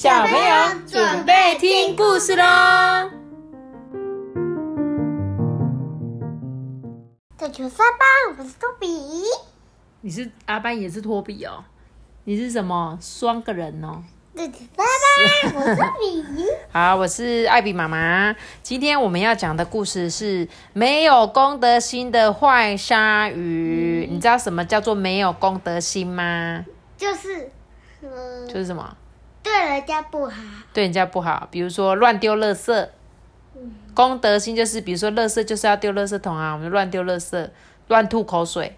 小朋友准备听故事喽！在球三班，我是托比。你是阿班也是托比哦？你是什么双个人哦？在球三班，我是托比。好，我是艾比妈妈。今天我们要讲的故事是没有公德心的坏鲨鱼。你知道什么叫做没有公德心吗？就是，嗯，就是什么？对人家不好。对人家不好，比如说乱丢垃圾。公德心就是，比如说垃圾就是要丢垃圾桶啊，我们就乱丢垃圾，乱吐口水，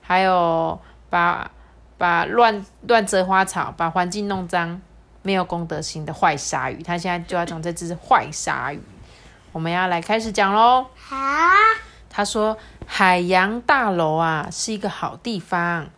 还有把把乱乱折花草，把环境弄脏，没有公德心的坏鲨鱼。他现在就要讲这只坏鲨鱼，我们要来开始讲喽。好，他说：“海洋大楼啊，是一个好地方，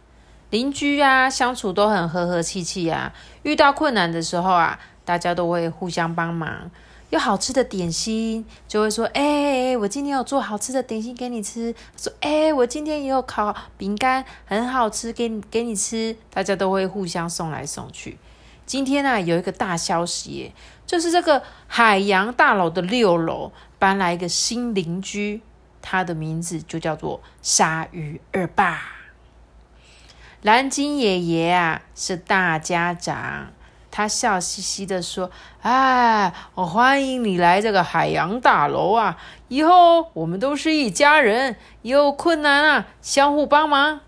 邻居啊相处都很和和气气啊。遇到困难的时候啊，大家都会互相帮忙。有好吃的点心，就会说：‘哎、我今天有做好吃的点心给你吃。’说：‘哎、我今天也有烤饼干，很好吃，给你给你吃。’大家都会互相送来送去。今天啊，有一个大消息耶，就是这个海洋大楼的六楼搬来一个新邻居。”他的名字就叫做鲨鱼二爸。蓝鲸爷爷啊是大家长，他笑嘻嘻的说：“哎，我欢迎你来这个海洋大楼啊！以后我们都是一家人，有困难啊相互帮忙。”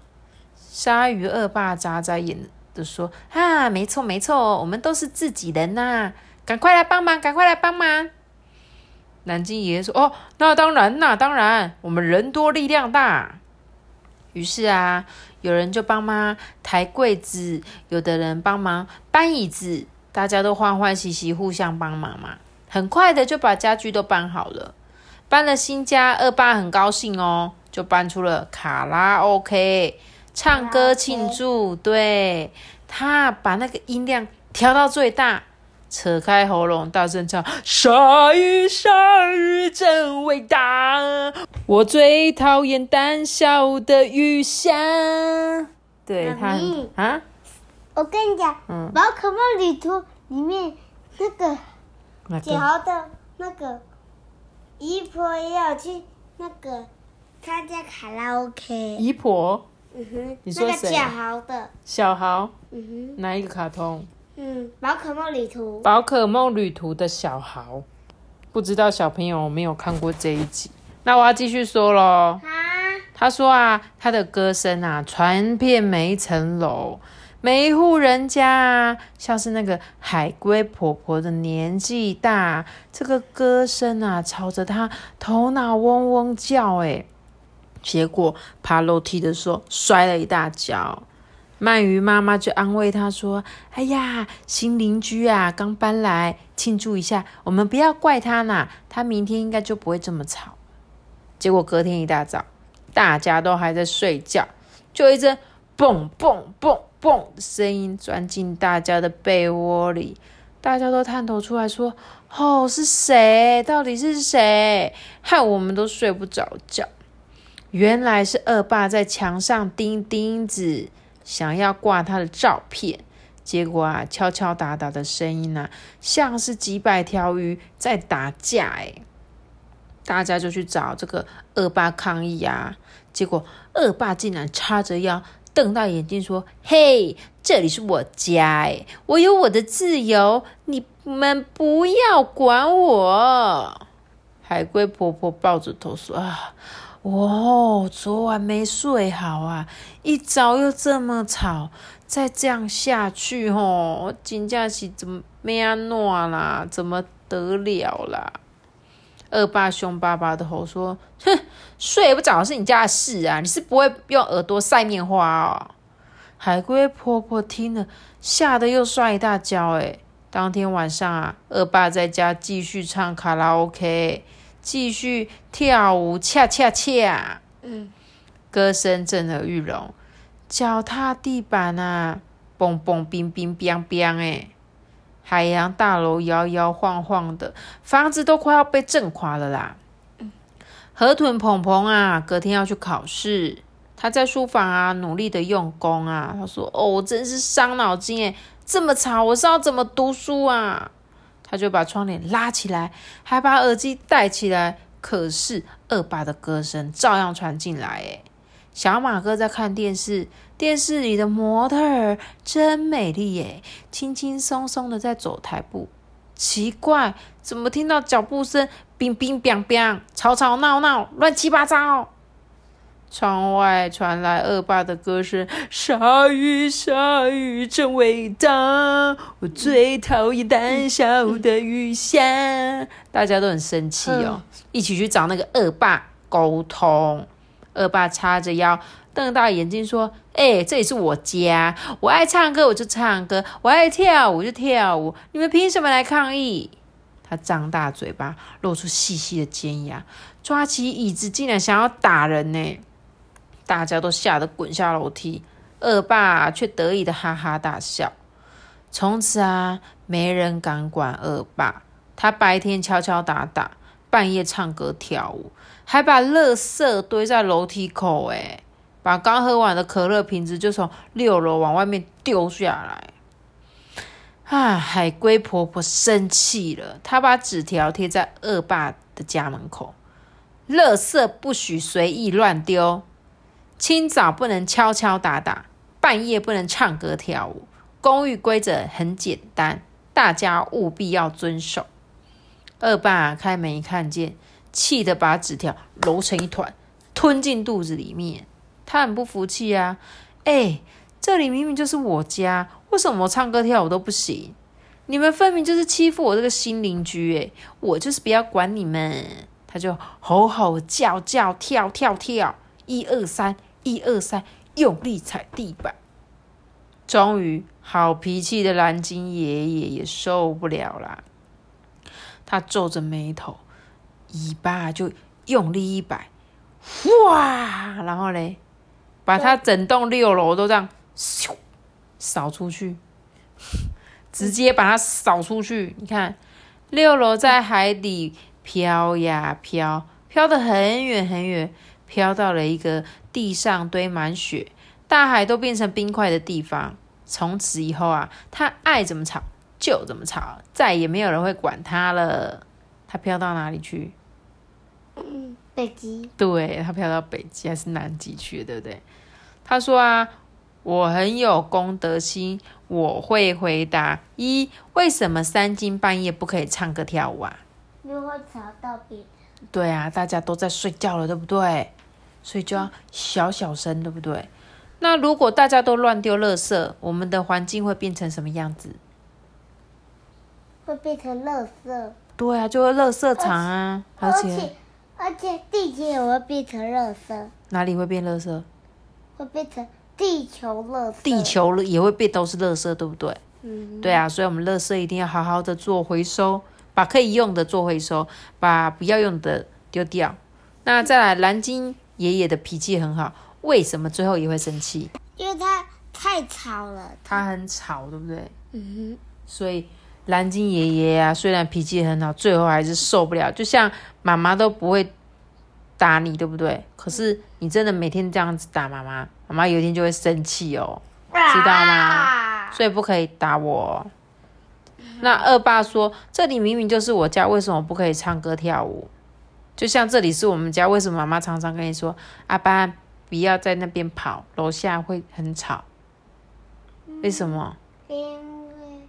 鲨鱼恶霸眨眨眼的说：“啊，没错没错，我们都是自己人呐、赶快来帮忙，赶快来帮忙！”南京爷爷说：“哦，那当然，那当然，我们人多力量大。”于是啊，有人就帮忙抬柜子，有的人帮忙搬椅子，大家都欢欢喜喜，互相帮忙嘛。很快的就把家具都搬好了。搬了新家，二爸很高兴哦，就搬出了卡拉 OK，唱歌庆祝。对，他把那个音量调到最大。扯开喉咙，大声唱：“鲨鱼，鲨鱼真伟大，我最讨厌胆小的鱼虾。”对他啊，我跟你讲，嗯宝可梦旅途里面那个那个脚的那个姨婆也有去那个参加卡拉 OK。姨婆？嗯哼，你说谁那个脚豪的，小豪？嗯哼。哪一个卡通？哼，嗯，宝可梦旅途。宝可梦旅途的小豪，不知道小朋友有没有看过这一集？那我要继续说喽。啊，他说啊，他的歌声啊，传遍每一层楼，每一户人家啊，像是那个海龟婆婆的年纪大，这个歌声啊，吵着他头脑嗡嗡叫，诶，结果爬楼梯的时候摔了一大跤。鳗鱼妈妈就安慰他说：“哎呀，新邻居啊，刚搬来，庆祝一下，我们不要怪他啦，他明天应该就不会这么吵。”结果隔天一大早，大家都还在睡觉，就一阵蹦蹦蹦蹦的声音钻进大家的被窝里，大家都探头出来说：“哦，是谁？到底是谁？害我们都睡不着觉。”原来是恶霸在墙上钉钉子，想要挂他的照片。结果啊，敲敲打打的声音啊，像是几百条鱼在打架哎。大家就去找这个恶霸抗议啊，结果恶霸竟然叉着腰，瞪大眼睛说：“嘿，这里是我家，哎，我有我的自由，你们不要管我。”海龟婆婆抱着头说：“啊，哦，昨晚没睡好啊，一早又这么吵，再这样下去吼，我真正是怎么安怎啦？怎么得了啦？”恶霸凶巴巴的吼说：“哼，睡不着是你家的事啊！你是不会用耳朵塞面花哦。”海龟婆婆听了，吓得又摔一大跤。哎，当天晚上啊，恶霸在家继续唱卡拉 OK，继续跳舞，恰恰恰，嗯，歌声震耳欲聋，脚踏地板啊，蹦蹦冰冰冰冰哎。海洋大楼摇摇晃晃的，房子都快要被震垮了啦。河豚鹏鹏啊，隔天要去考试，他在书房啊努力的用功啊。他说：“哦，我真是伤脑筋诶，这么吵，我是要怎么读书啊？他就把窗帘拉起来，还把耳机戴起来。可是恶霸的歌声照样传进来。诶小马哥在看电视，电视里的模特儿真美丽耶，轻轻松松的在走台步。奇怪，怎么听到脚步声？冰冰冰冰，吵吵闹闹，乱七八糟。窗外传来恶霸的歌声：“鲨鱼，鲨鱼真伟大，我最讨厌胆小的雨下。”大家都很生气哦，一起去找那个恶霸沟通。恶霸叉着腰，瞪大眼睛说：“哎，这里是我家，我爱唱歌我就唱歌，我爱跳舞就跳舞，你们凭什么来抗议？”他张大嘴巴，露出细细的尖牙，抓起椅子，竟然想要打人呢！大家都吓得滚下楼梯，恶霸却得意的哈哈大笑。从此啊，没人敢管恶霸。他白天敲敲打打，半夜唱歌跳舞，还把垃圾堆在楼梯口。哎，把刚喝完的可乐瓶子就从六楼往外面丢下来。啊，海龟婆婆生气了，她把纸条贴在恶霸的家门口：垃圾不许随意乱丢。清早不能敲敲打打，半夜不能唱歌跳舞。公寓规则很简单，大家务必要遵守。恶霸开门一看见，气得把纸条揉成一团，吞进肚子里面。他很不服气啊！哎，这里明明就是我家，为什么我唱歌跳舞都不行？你们分明就是欺负我这个新邻居！哎，我就是不要管你们。他就吼吼叫叫跳跳跳，一二三。一二三，用力踩地板。终于，好脾气的蓝鲸爷爷也受不了啦。他皱着眉头，尾巴就用力一摆，哇！然后嘞，把他整栋六楼都这样咻扫出去，直接把它扫出去。你看，六楼在海底飘呀飘，飘得很远很远。飘到了一个地上堆满雪、大海都变成冰块的地方。从此以后啊，他爱怎么吵就怎么吵，再也没有人会管他了。他飘到哪里去？嗯，北极。对他飘到北极还是南极去对不对？他说啊，我很有公德心，我会回答：一，为什么三更半夜不可以唱歌跳舞啊？因为会吵到别人。对啊，大家都在睡觉了，对不对？所以就要小小声，对不对？那如果大家都乱丢垃圾，我们的环境会变成什么样子？会变成垃圾。对啊，就会垃圾场啊，而且而且地球也会变成垃圾。哪里会变垃圾？会变成地球垃圾。地球也会变都是垃圾，对不对？嗯。对啊，所以我们垃圾一定要好好的做回收，把可以用的做回收，把不要用的丢掉。那再来蓝鲸。爷爷的脾气很好，为什么最后也会生气？因为他太吵了。他很吵，对不对？嗯哼。所以蓝鲸爷爷啊，虽然脾气很好，最后还是受不了。就像妈妈都不会打你，对不对？可是你真的每天这样子打妈妈，妈妈有一天就会生气哦，知道吗？所以不可以打我。那二爸说：“这里明明就是我家，为什么不可以唱歌跳舞？”就像这里是我们家，为什么妈妈常常跟你说：“阿班，不要在那边跑，楼下会很吵。”为什么？因为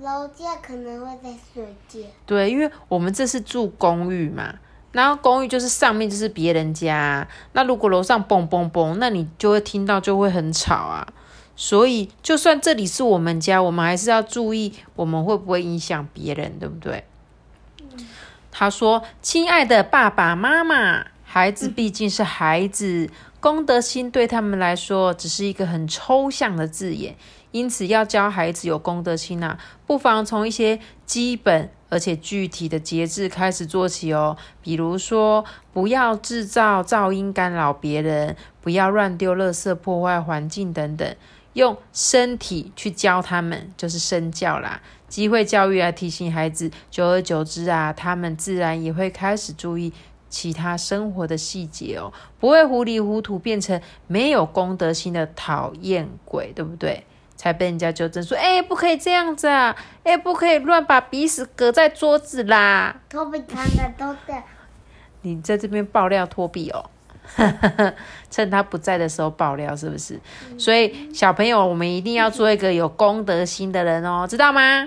楼下可能会在睡觉。对，因为我们这是住公寓嘛，然后公寓就是上面就是别人家，那如果楼上嘣嘣嘣，那你就会听到，就会很吵啊。所以，就算这里是我们家，我们还是要注意，我们会不会影响别人，对不对？他说：“亲爱的爸爸妈妈，孩子毕竟是孩子，公德心对他们来说只是一个很抽象的字眼，因此要教孩子有公德心啊，不妨从一些基本而且具体的节制开始做起哦。比如说，不要制造噪音干扰别人，不要乱丢垃圾破坏环境等等，用身体去教他们，就是身教啦。”机会教育来提醒孩子，久而久之啊，他们自然也会开始注意其他生活的细节哦，不会糊里糊涂变成没有公德心的讨厌鬼，对不对？才被人家纠正说：“哎，不可以这样子啊！哎，不可以乱把鼻屎搁在桌子啦！”托比看的都在。你在这边爆料托比哦，趁他不在的时候爆料是不是？所以小朋友，我们一定要做一个有公德心的人哦，知道吗？